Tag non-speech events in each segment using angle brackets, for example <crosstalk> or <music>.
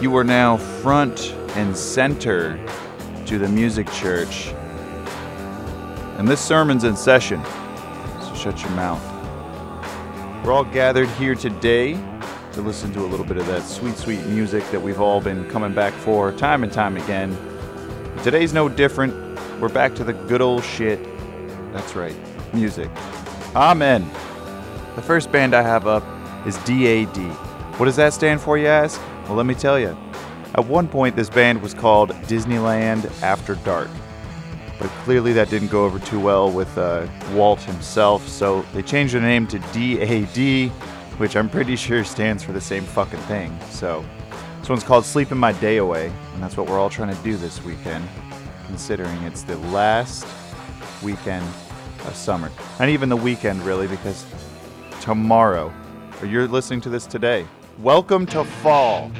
You are now front and center to the Music Church. And this sermon's in session, so shut your mouth. We're all gathered here today to listen to a little bit of that sweet, sweet music that we've all been coming back for time and time again. Today's no different. We're back to the good old shit. That's right, music. Amen. The first band I have up is DAD. What does that stand for, you ask? Well, let me tell you. At one point, this band was called Disneyland After Dark. But clearly, that didn't go over too well with uh, Walt himself, so they changed their name to DAD, which I'm pretty sure stands for the same fucking thing. So, this one's called Sleeping My Day Away, and that's what we're all trying to do this weekend, considering it's the last weekend of summer. Not even the weekend, really, because tomorrow, or you're listening to this today, welcome to fall.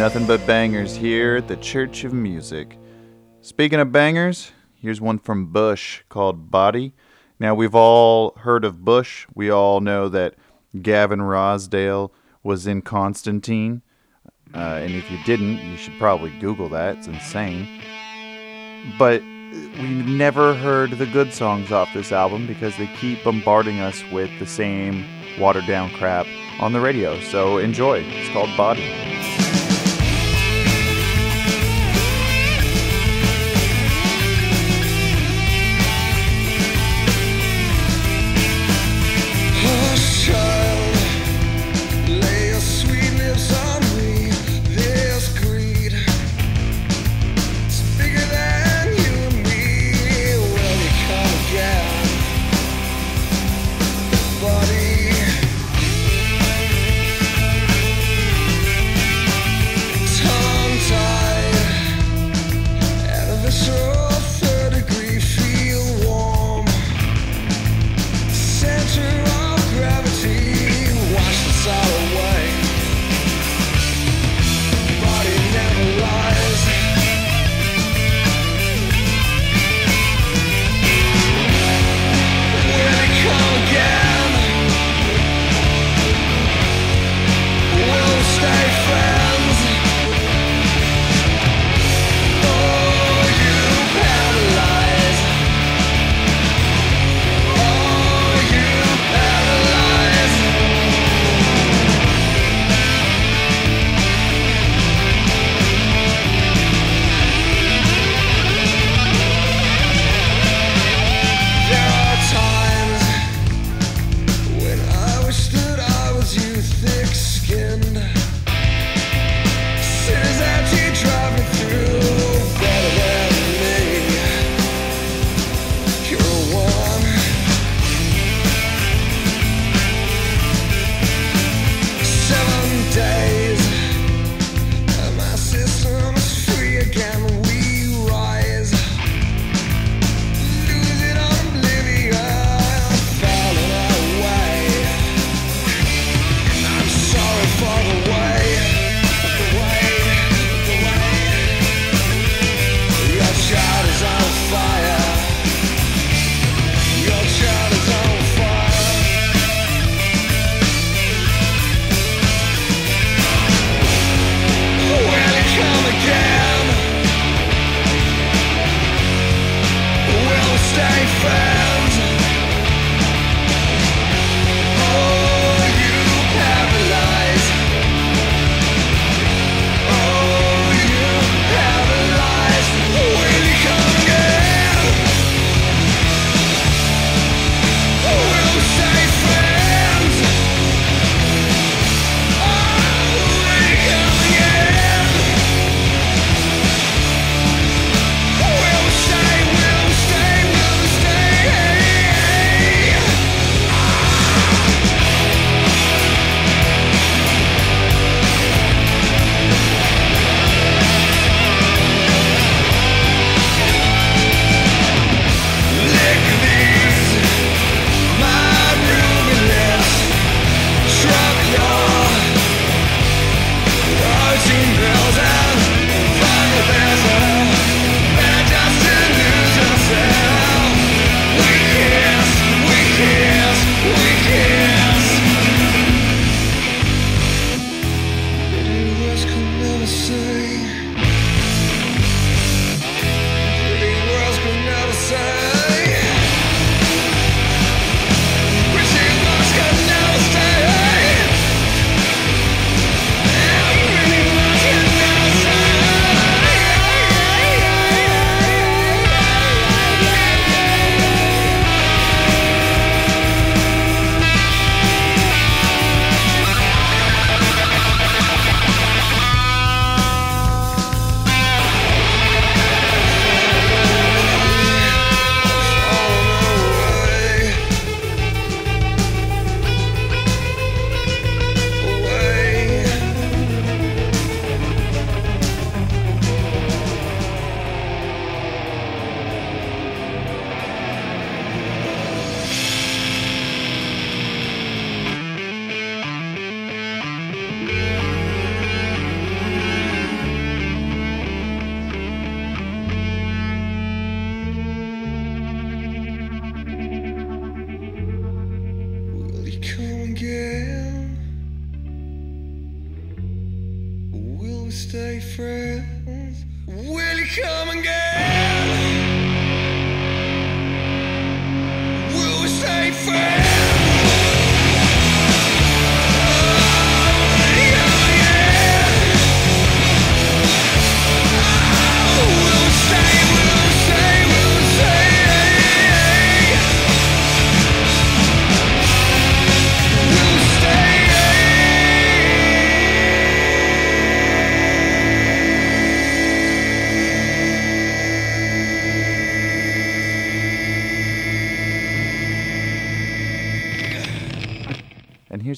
Nothing but bangers here at the Church of Music. Speaking of bangers, here's one from Bush called Body. Now, we've all heard of Bush. We all know that Gavin Rossdale was in Constantine. Uh, and if you didn't, you should probably Google that. It's insane. But we never heard the good songs off this album because they keep bombarding us with the same watered down crap on the radio. So enjoy. It's called Body.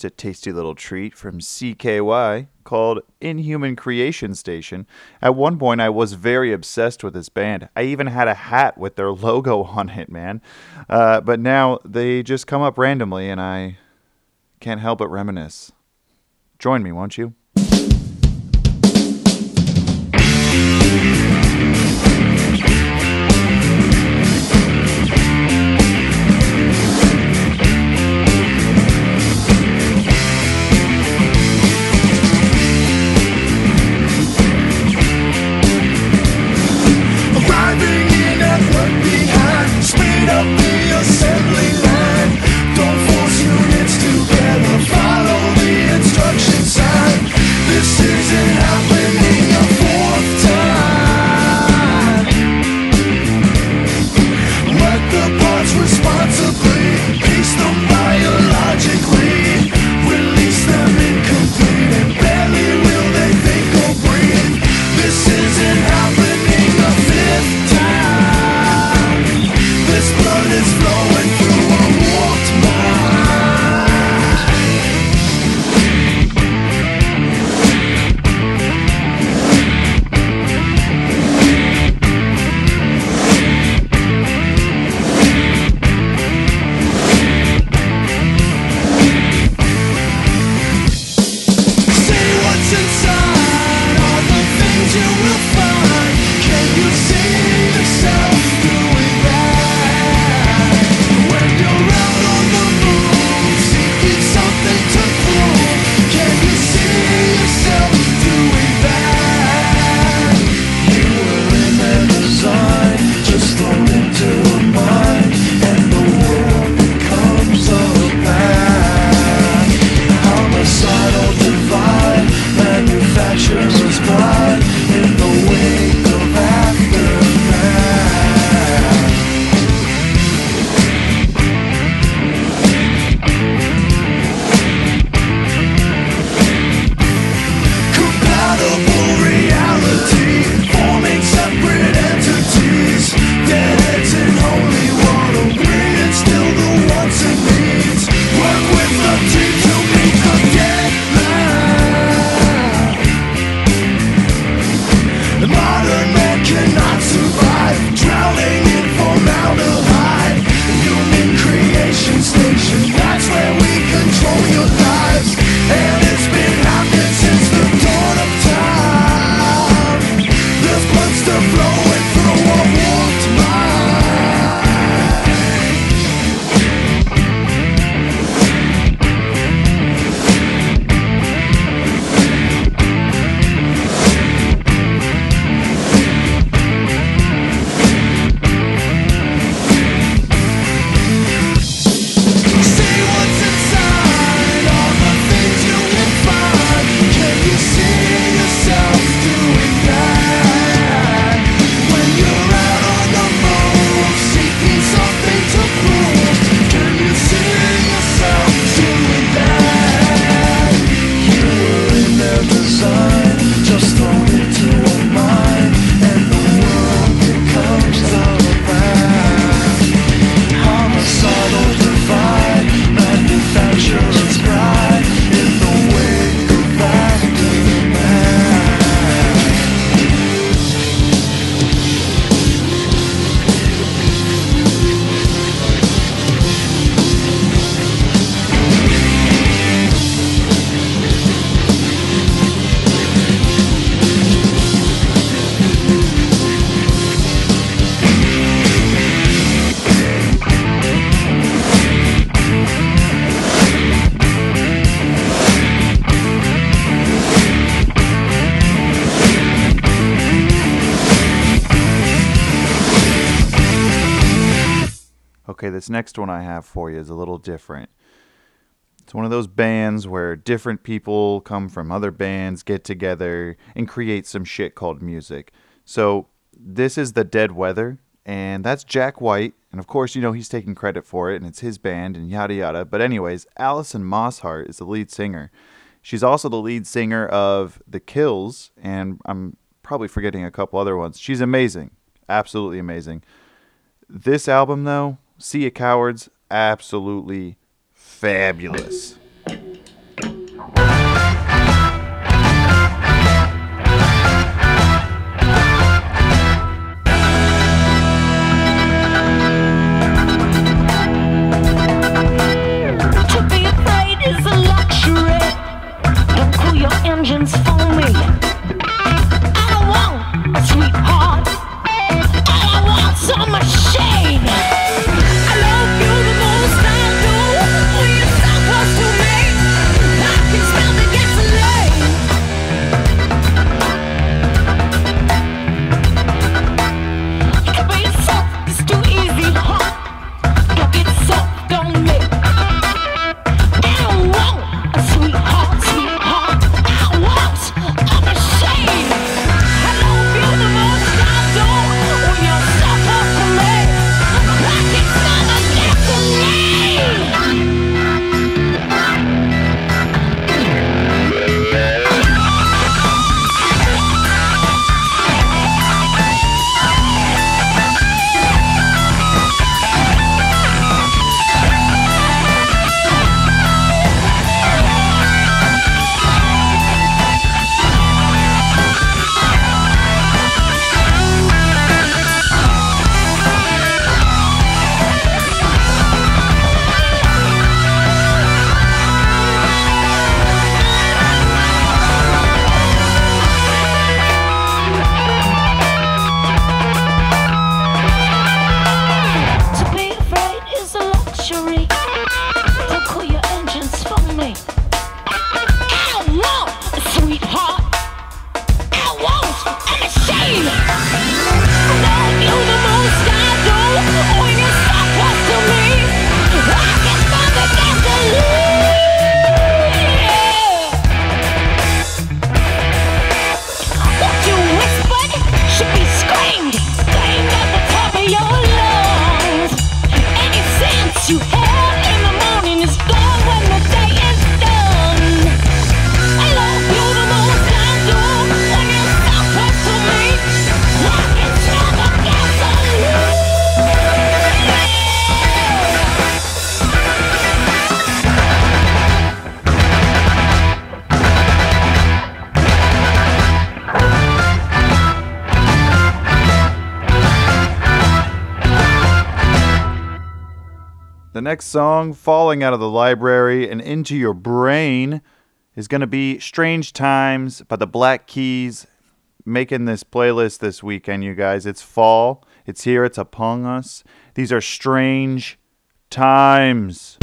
Here's a tasty little treat from CKY called Inhuman Creation Station. At one point, I was very obsessed with this band. I even had a hat with their logo <laughs> on it, man. Uh, but now they just come up randomly, and I can't help but reminisce. Join me, won't you? This next one I have for you is a little different. It's one of those bands where different people come from other bands, get together, and create some shit called music. So, this is The Dead Weather, and that's Jack White. And of course, you know, he's taking credit for it, and it's his band, and yada yada. But, anyways, Allison Mosshart is the lead singer. She's also the lead singer of The Kills, and I'm probably forgetting a couple other ones. She's amazing. Absolutely amazing. This album, though, Sea of Cowards, absolutely fabulous. To be afraid is a luxury. Don't cool your engines for me. I don't want a sweetheart. All I want's a machine. Next song, Falling Out of the Library and Into Your Brain, is going to be Strange Times by the Black Keys. Making this playlist this weekend, you guys. It's fall. It's here. It's upon us. These are strange times.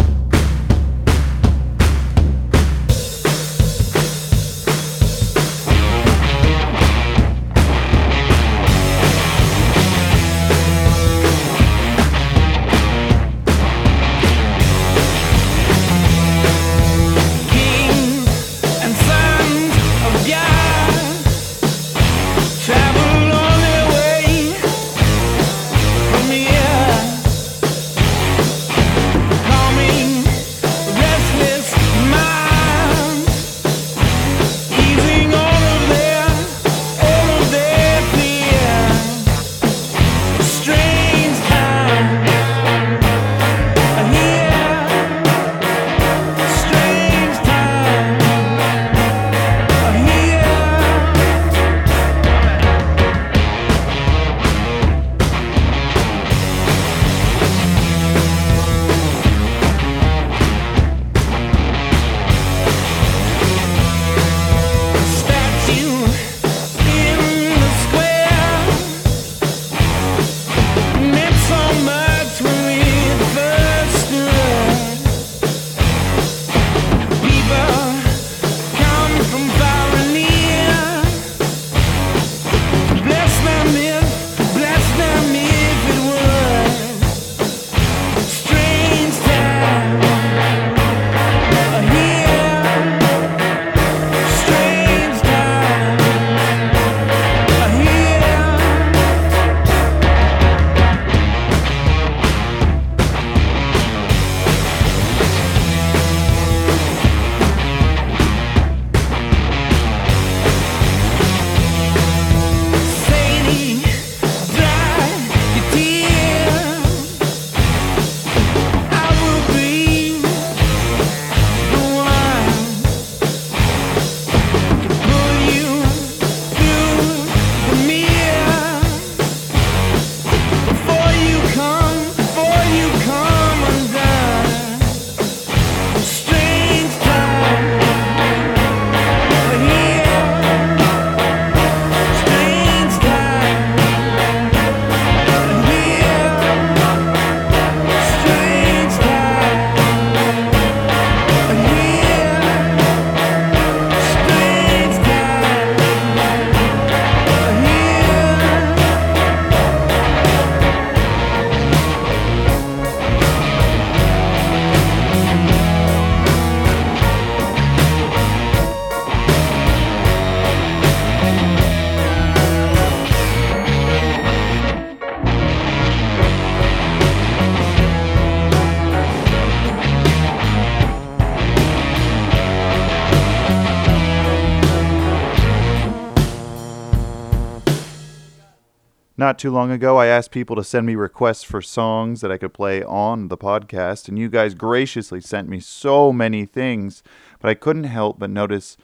too long ago, I asked people to send me requests for songs that I could play on the podcast, and you guys graciously sent me so many things, but I couldn't help but notice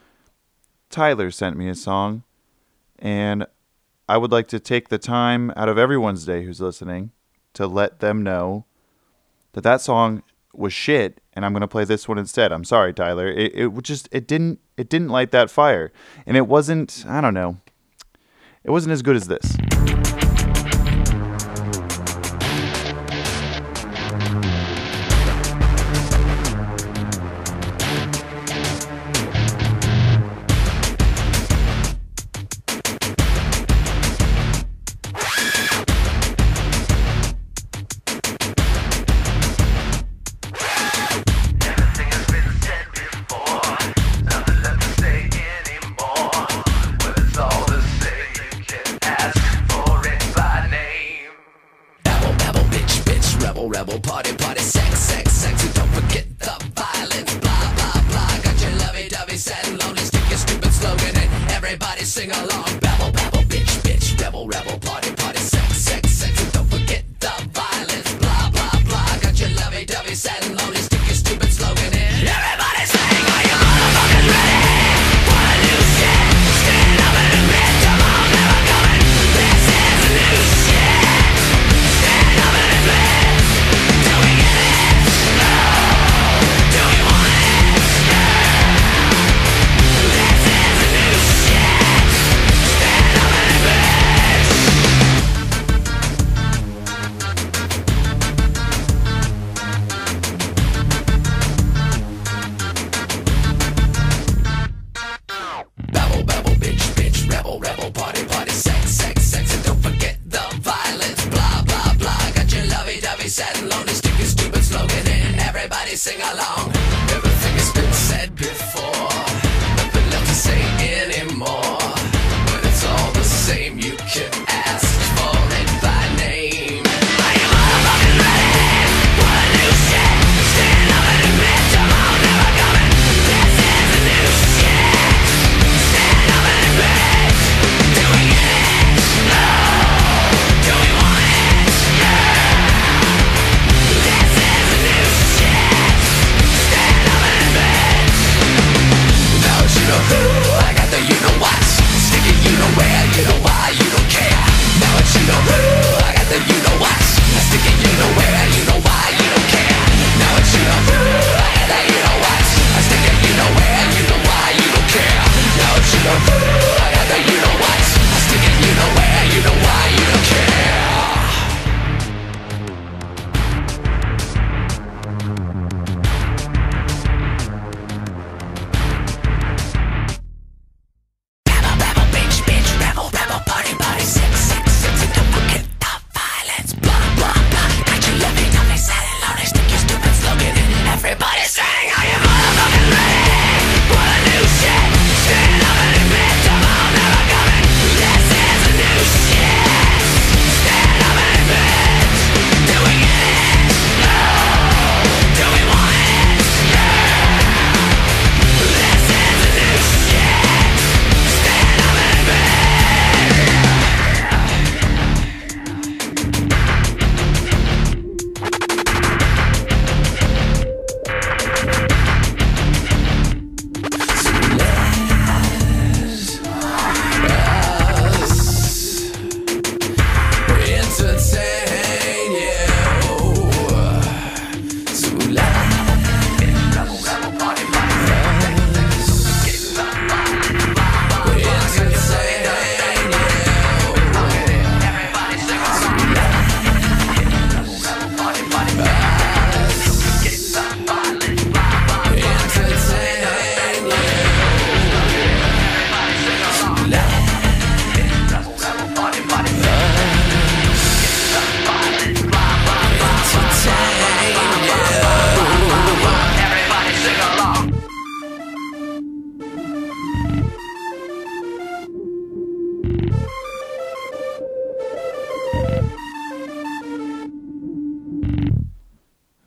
Tyler sent me a song, and I would like to take the time out of everyone's day who's listening to let them know that that song was shit and I'm going to play this one instead. I'm sorry, Tyler. It, it just it didn't it didn't light that fire. And it wasn't, I don't know. It wasn't as good as this.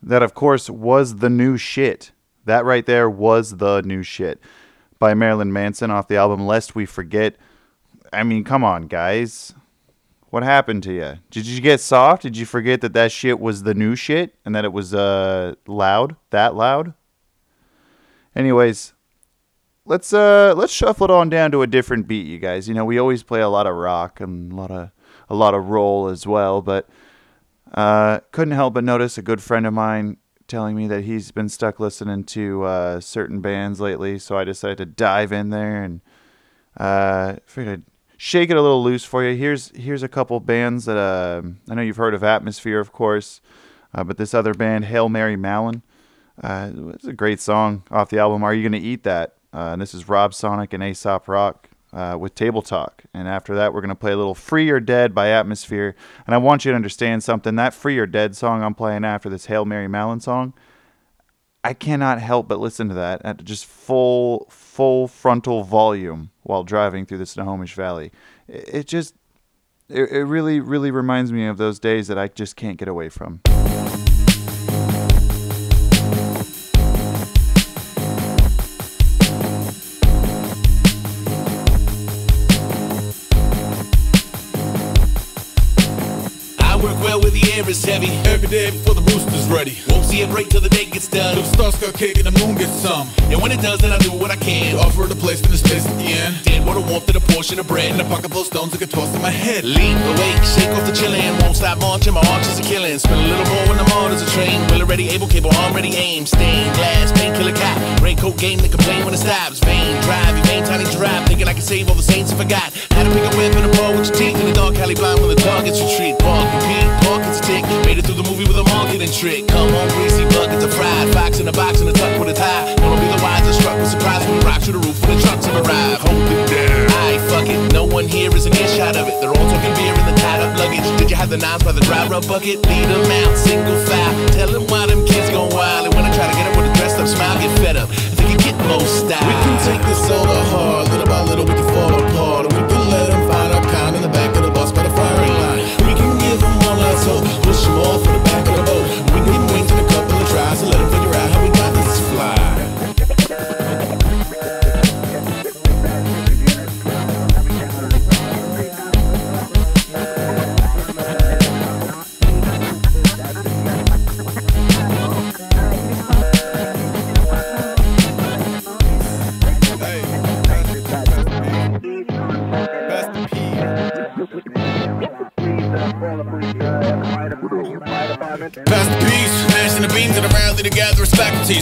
That, of course, was the new shit. That right there was the new shit by Marilyn Manson off the album Lest We Forget. I mean, come on, guys. What happened to you? Did you get soft? Did you forget that that shit was the new shit and that it was uh loud, that loud? Anyways, let's uh let's shuffle it on down to a different beat, you guys. You know, we always play a lot of rock and a lot of a lot of roll as well, but uh couldn't help but notice a good friend of mine telling me that he's been stuck listening to uh certain bands lately, so I decided to dive in there and uh figured I'd shake it a little loose for you. Here's here's a couple bands that uh, I know you've heard of Atmosphere, of course, uh, but this other band, Hail Mary Mallon, uh, it's a great song off the album. Are you gonna eat that? Uh, and this is Rob Sonic and Aesop Rock uh, with Table Talk. And after that, we're gonna play a little "Free or Dead" by Atmosphere. And I want you to understand something. That "Free or Dead" song I'm playing after this Hail Mary Mallon song. I cannot help but listen to that at just full full frontal volume while driving through the Snohomish Valley. It, it just it, it really really reminds me of those days that I just can't get away from. Heavy. Every day before the rooster's ready. Won't see a break till the day gets done. The stars got cake and the moon gets some. And when it does, then I do what I can. Offer the place in the space at the end. Did what I want for portion of bread. And a pocket full of stones that get tossed in my head. Lean awake, shake off the chillin'. Won't stop marching, my arches are killing. Spin a little more when I'm on as a train. Will already able, cable, arm ready, aim. Stained glass, painkiller cap. Raincoat game that complain when it stops. Vain drive, you vain tiny drive. Thinking I can save all the saints if I got. How to pick a whip and ball with your teeth. In the dark alley blind when the targets retreat. Park, repeat, pockets a tick. Made it through the movie with a marketing trick. Come on, greasy buckets of fried. Fox in a box and a tuck with a tie. Wanna be the wise and struck with surprise when we rock to the roof when the trucks have arrived. Hold it down. Aye, fuck it. No one here is an earshot of it. They're all talking beer in the tied up luggage. Did you have the nines by the dry rub bucket? Lead them out, single file. Tell them why them kids go wild. And when I try to get up with a dressed up smile, get fed up. I think you get most style. We can take this all heart. Little by little, we can fall Off for the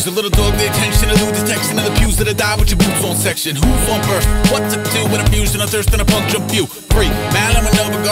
The little dog, the attention, new detection of the pews that I die with your boots on section. Who's on first? What to do with a fusion, a thirst and a puncture view? Free,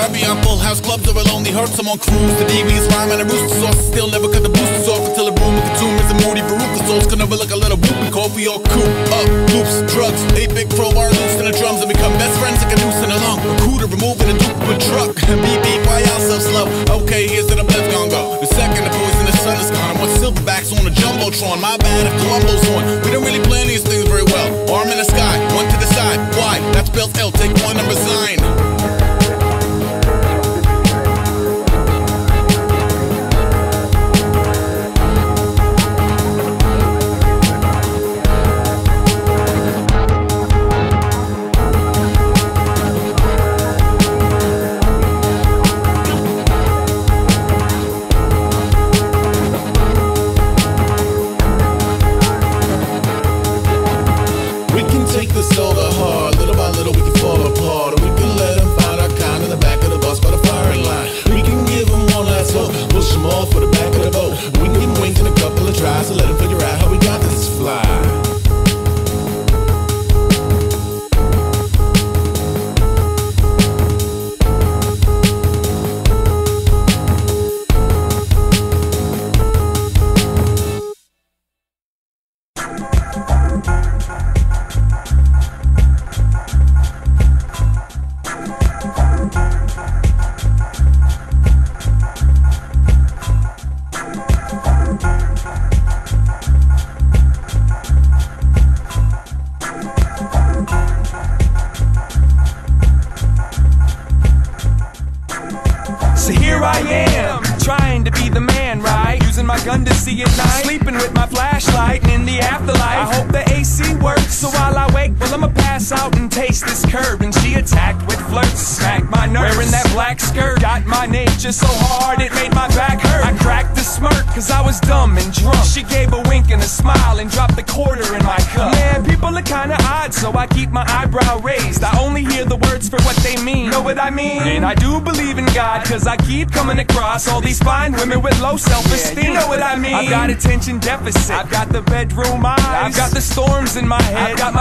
And on full house clubs or a lonely hearts. I'm on cruise. The DV's rhyme and a rooster sauce. Still never cut the boosters off until a room with consumers and moody Veruca sauce. Gonna look a little whoop coffee all coop up. Loops, drugs, eight big crowbar loose in the drums and become best friends like a noose in a lung. Recruiter removing a a truck. beep beep, why y'all so slow? Okay, here's where the blood's gonna go. The second the poison, the sun is gone. I want silverbacks on a jumbotron. My bad if Columbo's on. We don't really plan these things very well. Arm in the sky, one to the side. Why? That spells L. Take one and resign. In my head.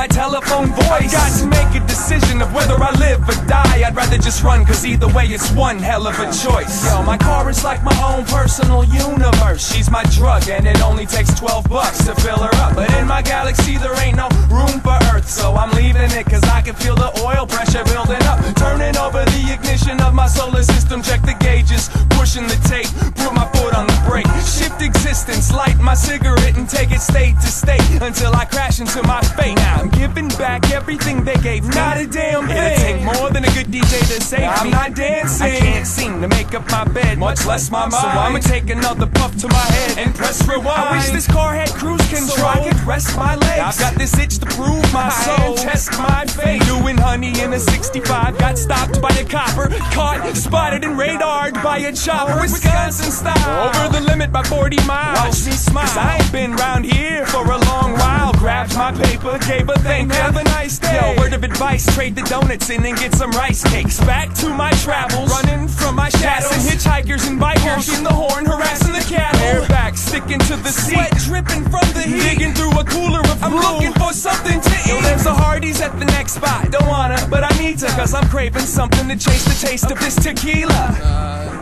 Got voice. I've got to make a decision of whether I live or die. I'd rather just run, cause either way it's one hell of a choice. Yo, my car is like my own personal universe. She's my drug, and it only takes 12 bucks to fill her up. But in my galaxy, there ain't no room for Earth, so I'm leaving it, cause I can feel the oil pressure building up. Turning over the ignition of my solar system, check the gauges, pushing the tape, put my foot on the brake. Shift existence, light my cigarette, and take it state to state until I crash into my fate. Now I'm giving back everything they gave me. Not a damn thing. It'll take more than a good DJ to save I'm me. not dancing. I can't seem to make up my bed, much less my mind. So I'ma take another puff to my head and press rewind. I wish this car had cruise control. So I could rest my legs. I've got this itch to prove my soul. Test my fate. Doing honey in a 65. Got stopped by a copper. Caught, spotted, and radared by a chopper. Oh, Wisconsin style. Over the limit by 40 miles. Watch me smile. Cause I ain't been round here for a long while. Grabbed my paper, gave a thank you. Have a nice day. Yo, word of advice, trade the donuts in and get some rice cakes. Back to my travels, running from my shadows. And hitchhikers and bikers honking the horn, harassing the cattle. Airback sticking to the seat, sweat dripping from the heat. Digging through a cooler of I'm looking for something to eat. Yo, there's a Hardee's at the next spot. Don't wanna, but I need to, cause I'm craving something to chase the taste of this tequila.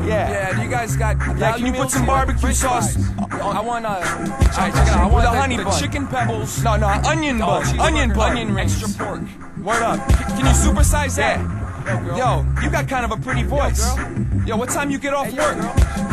yeah. Yeah, do you guys got. Yeah, can you put some barbecue sauce? I want uh, check it out. I want the honey bun. Chicken pebbles. No, no, onion bun. Oh, onion bun. Onion rings. Extra pork. Word up. Can you supersize that? Yo, you got kind of a pretty voice. Yo, what time you get off work?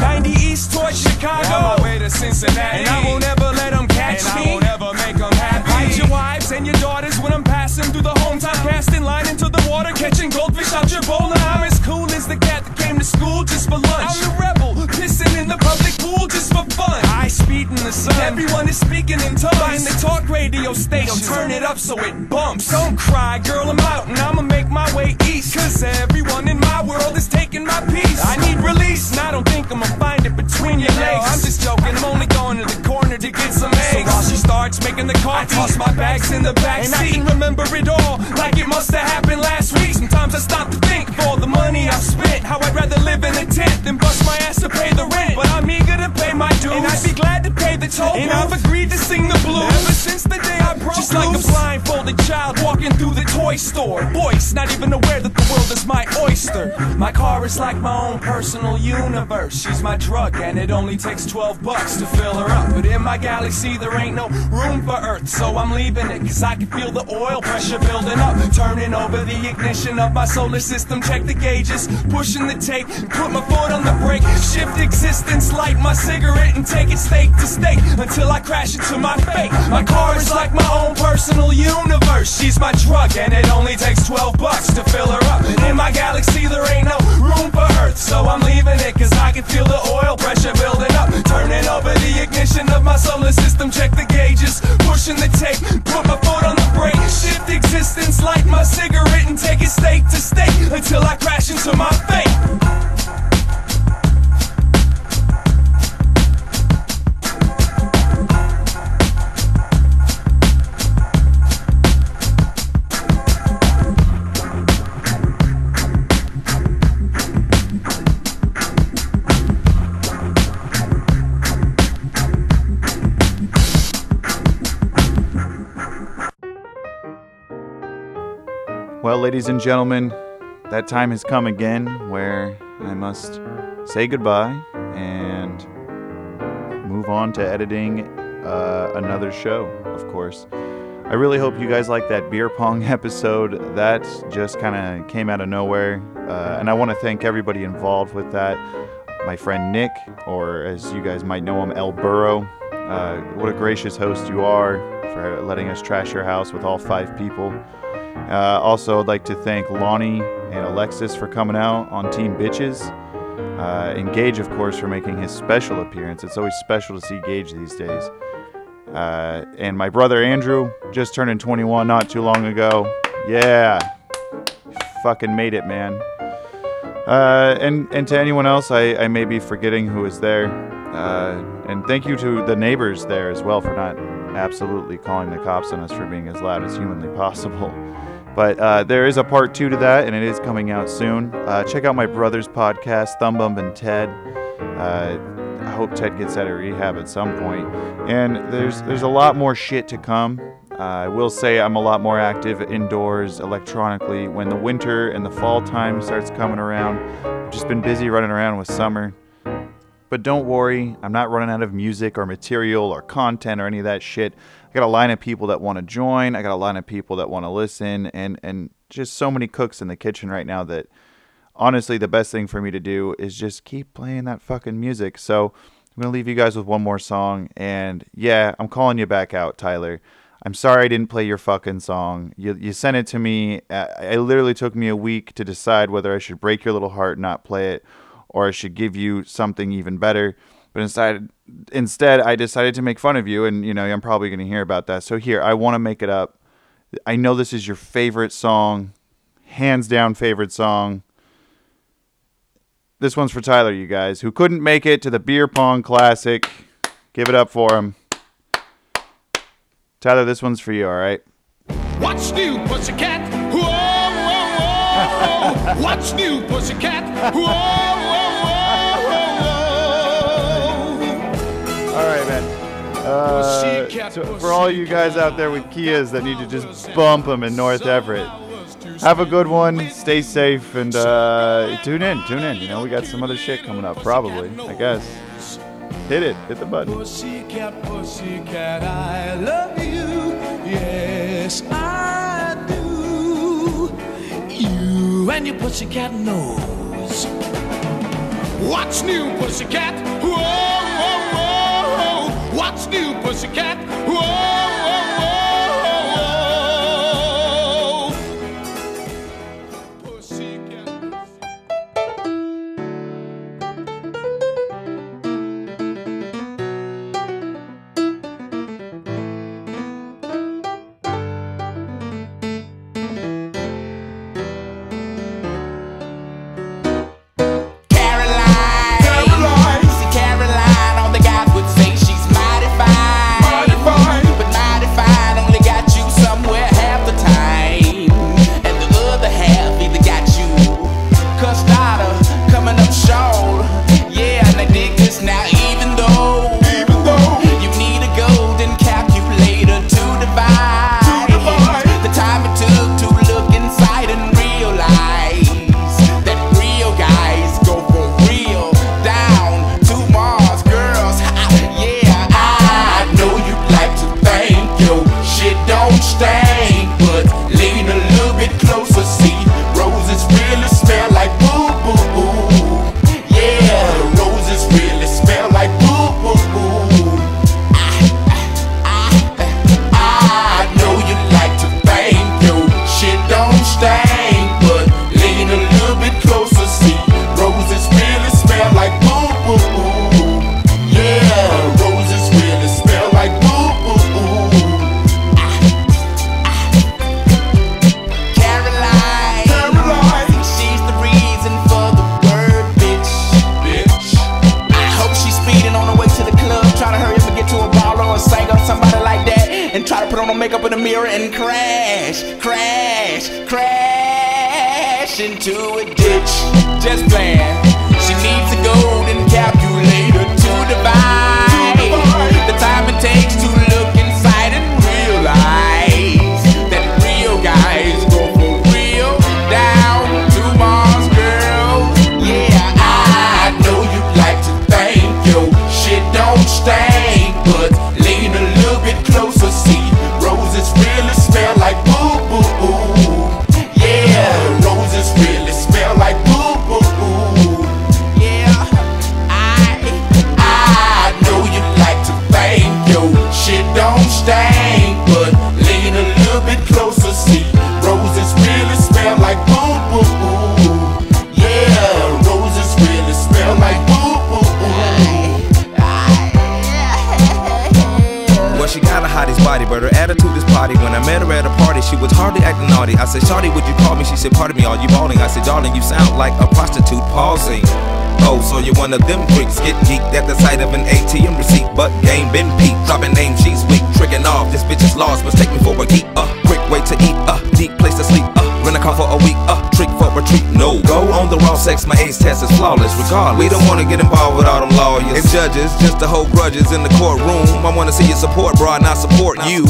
90 East towards Chicago. On my way to Cincinnati. And I won't ever let them catch and me. I won't ever make them happy. Hide your wives and your daughters when I'm passing through the hometown. Casting line into the water, catching goldfish out your bowl. Now I'm as cool as the cat to school just for lunch. I'm the rebel, pissing in the public pool just for fun. I speed in the sun. Everyone is speaking in tongues. Find the talk radio station. Turn it up so it bumps. Don't cry, girl, I'm out and I'ma make my way east. Cause everyone in my world is taking my piece. I need release, and I don't think I'ma find it between your legs. I'm just joking, I'm only going to the corner to get some eggs. So while she starts making the coffee, I toss my bags in the back and I can remember it all like it must have happened last week. Sometimes I stop to think for the money I've spent, how I'd rather live in a tent than bust my ass to pay the rent. But I'm eager to pay my dues, and I'd be glad to pay the toll. And I've agreed to sing the blues ever since the day I broke Just like a blindfolded child walking through the toy store. Voice, not even aware that the world is my oyster. My car is like my own personal universe. She's my drug, and it only takes 12 bucks to fill her up. But in my galaxy, there ain't no room for Earth, so I'm leaving it. Cause I can feel the oil pressure building up. Turning over the ignition of my solar system. Check the gauges, pushing the tape, put my foot on the brake. Shift existence, light my cigarette, and take it state to state until I crash into my fate. My car is like my own personal universe. She's my drug, and it only takes 12 bucks to fill her up. In my galaxy, there ain't no room for Earth, so I'm leaving it, cause I can feel the oil pressure building up. Turning over the ignition of my solar system, check the gauges, pushing the tape, put my foot on the brake. Shift existence, light my cigarette, and take it state to state until I crash into my fate. Well, ladies and gentlemen, that time has come again where I must say goodbye and move on to editing uh, another show, of course. I really hope you guys like that beer pong <laughs> episode. That just kind of came out of nowhere. Uh, and I want to thank everybody involved with that. My friend Nick, or as you guys might know him, El Burro. Uh, what a gracious host you are for letting us trash your house with all five people. Uh, also, I'd like to thank Lonnie and Alexis for coming out on Team Bitches. Uh, and Gage, of course, for making his special appearance. It's always special to see Gage these days. Uh, and my brother Andrew just turning 21 not too long ago. Yeah, fucking made it, man. Uh, and and to anyone else, I, I may be forgetting who is there. Uh, and thank you to the neighbors there as well for not absolutely calling the cops on us for being as loud as humanly possible. But uh, there is a part two to that, and it is coming out soon. Uh, check out my brother's podcast, Thumb Bump and Ted. Uh, I hope Ted gets out of rehab at some point. And there's there's a lot more shit to come. Uh, I will say I'm a lot more active indoors electronically when the winter and the fall time starts coming around. I've just been busy running around with summer. But don't worry, I'm not running out of music or material or content or any of that shit. I got a line of people that want to join. I got a line of people that want to listen, and and just so many cooks in the kitchen right now that honestly the best thing for me to do is just keep playing that fucking music. So I'm gonna leave you guys with one more song, and yeah, I'm calling you back out, Tyler. I'm sorry I didn't play your fucking song. You, you sent it to me. Uh, It literally took me a week to decide whether I should break your little heart and not play it, or I should give you something even better. But instead, instead, I decided to make fun of you, and you know I'm probably going to hear about that. So here, I want to make it up. I know this is your favorite song, hands down favorite song. This one's for Tyler, you guys, who couldn't make it to the beer pong classic. Give it up for him. Tyler, this one's for you, all right? What's new, pussycat? Whoa, whoa, whoa. <laughs> What's new, pussycat? Whoa, Uh, to- for all you guys out there with Kias that need to just bump them in North Everett, have a good one. Stay safe and uh, tune in. Tune in. You know, we got some other shit coming up, probably. I guess. Hit it. Hit the button. Pussycat, pussycat, I love you. Yes, I do. You and your pussycat nose. What's new, pussycat? Whoa. What's new, pussycat? Whoa, off, this bitch is lost. but take me for a geek. Uh, quick way to eat. Uh, deep place to sleep. Uh, rent a car for a week. Uh, trick for retreat. No, go on the raw sex. My age test is flawless. Regardless, we don't wanna get involved with all them lawyers and judges. Just to hold grudges in the courtroom. I wanna see you support, bro, not support you.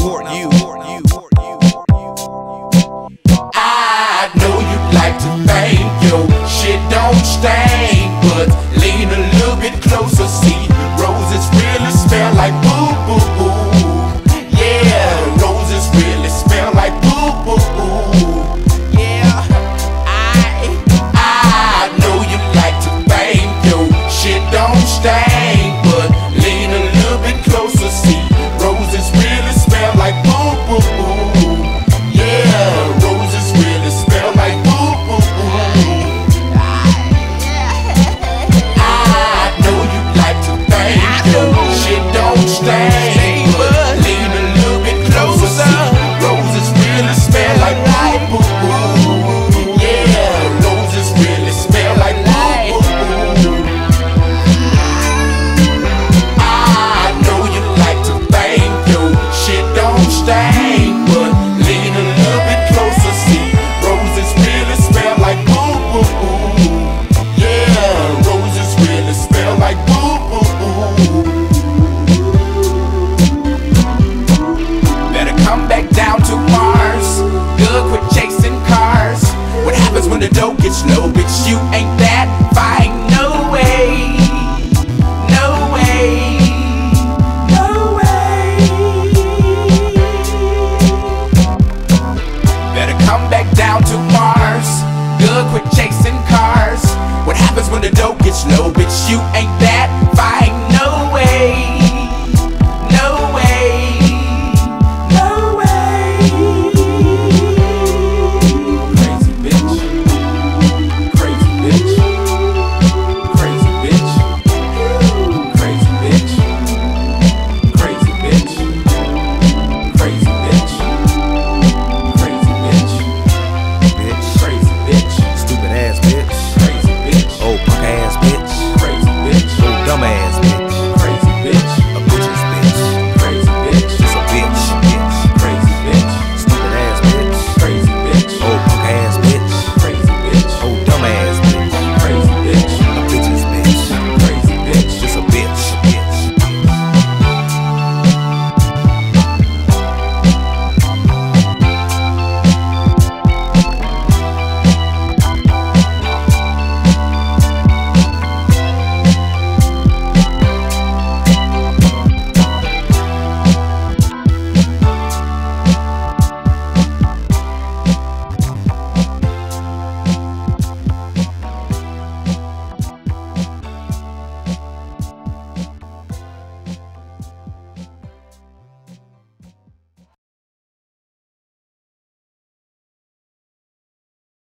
the dough, get low, bitch, you ain't that fine.